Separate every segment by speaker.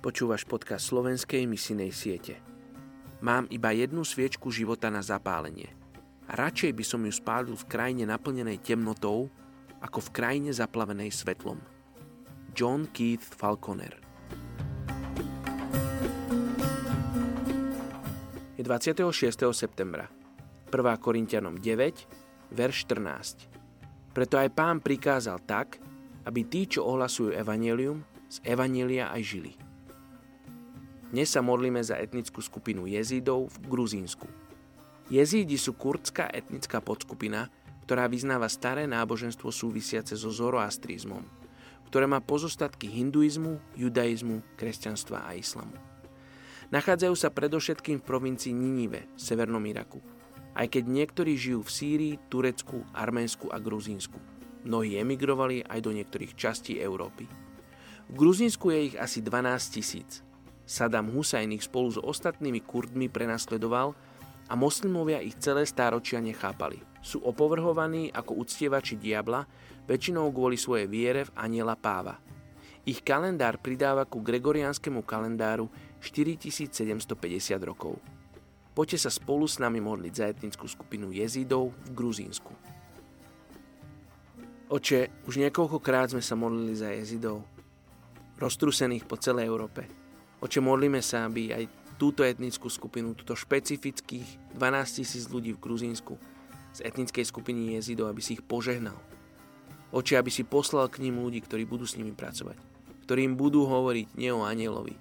Speaker 1: Počúvaš podcast slovenskej misinej siete. Mám iba jednu sviečku života na zapálenie. A radšej by som ju spálil v krajine naplnenej temnotou, ako v krajine zaplavenej svetlom. John Keith Falconer Je 26. septembra. 1. Korintianom 9, verš 14. Preto aj pán prikázal tak, aby tí, čo ohlasujú evanelium, z evanelia aj žili. Dnes sa modlíme za etnickú skupinu jezídov v Gruzínsku. Jezídi sú kurdská etnická podskupina, ktorá vyznáva staré náboženstvo súvisiace so zoroastrizmom, ktoré má pozostatky hinduizmu, judaizmu, kresťanstva a islamu. Nachádzajú sa predovšetkým v provincii Ninive, v severnom Iraku, aj keď niektorí žijú v Sýrii, Turecku, Arménsku a Gruzínsku. Mnohí emigrovali aj do niektorých častí Európy. V Gruzínsku je ich asi 12 tisíc. Saddam Hussein ich spolu s ostatnými Kurdmi prenasledoval a moslimovia ich celé stáročia nechápali. Sú opovrhovaní ako uctievači diabla, väčšinou kvôli svojej viere v aniela páva. Ich kalendár pridáva ku gregoriánskému kalendáru 4750 rokov. Poďte sa spolu s nami modliť za etnickú skupinu jezidov v Gruzínsku. Oče, už niekoľkokrát sme sa modlili za jezidov, roztrusených po celej Európe. Oče, modlíme sa, aby aj túto etnickú skupinu, túto špecifických 12 tisíc ľudí v Gruzínsku z etnickej skupiny jezidov, aby si ich požehnal. Oče, aby si poslal k ním ľudí, ktorí budú s nimi pracovať. Ktorí im budú hovoriť nie o anielovi,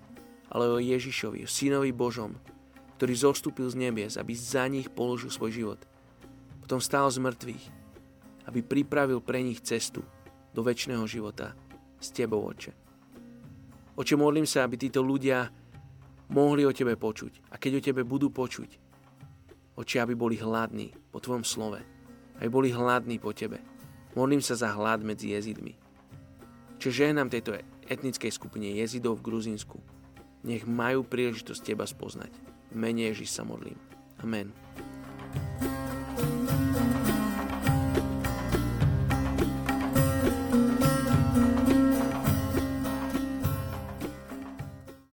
Speaker 1: ale o Ježišovi, o synovi Božom, ktorý zostúpil z nebies, aby za nich položil svoj život. Potom stál z mŕtvych, aby pripravil pre nich cestu do väčšného života s Tebou, Oče. Oče, modlím sa, aby títo ľudia mohli o Tebe počuť. A keď o Tebe budú počuť, oče, aby boli hladní po Tvojom slove. Aby boli hladní po Tebe. Modlím sa za hlad medzi jezidmi. Čiže žehnám tejto etnickej skupine jezidov v Gruzínsku. Nech majú príležitosť Teba spoznať. V mene Ježiš sa modlím. Amen.